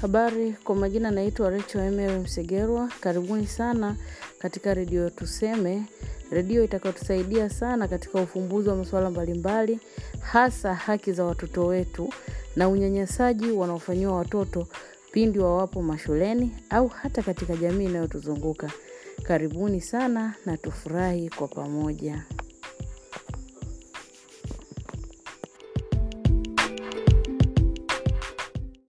Habari, kwa majina naitwa Rachel Emery Msegerwa. Karibuni sana katika redio Tuseme, redio itakayotusaidia sana katika ufumbuzi wa masuala mbalimbali, hasa haki za watoto wetu na unyanyasaji wanaofanyiwa watoto pindi wawapo mashuleni au hata katika jamii inayotuzunguka. Karibuni sana na tufurahi kwa pamoja.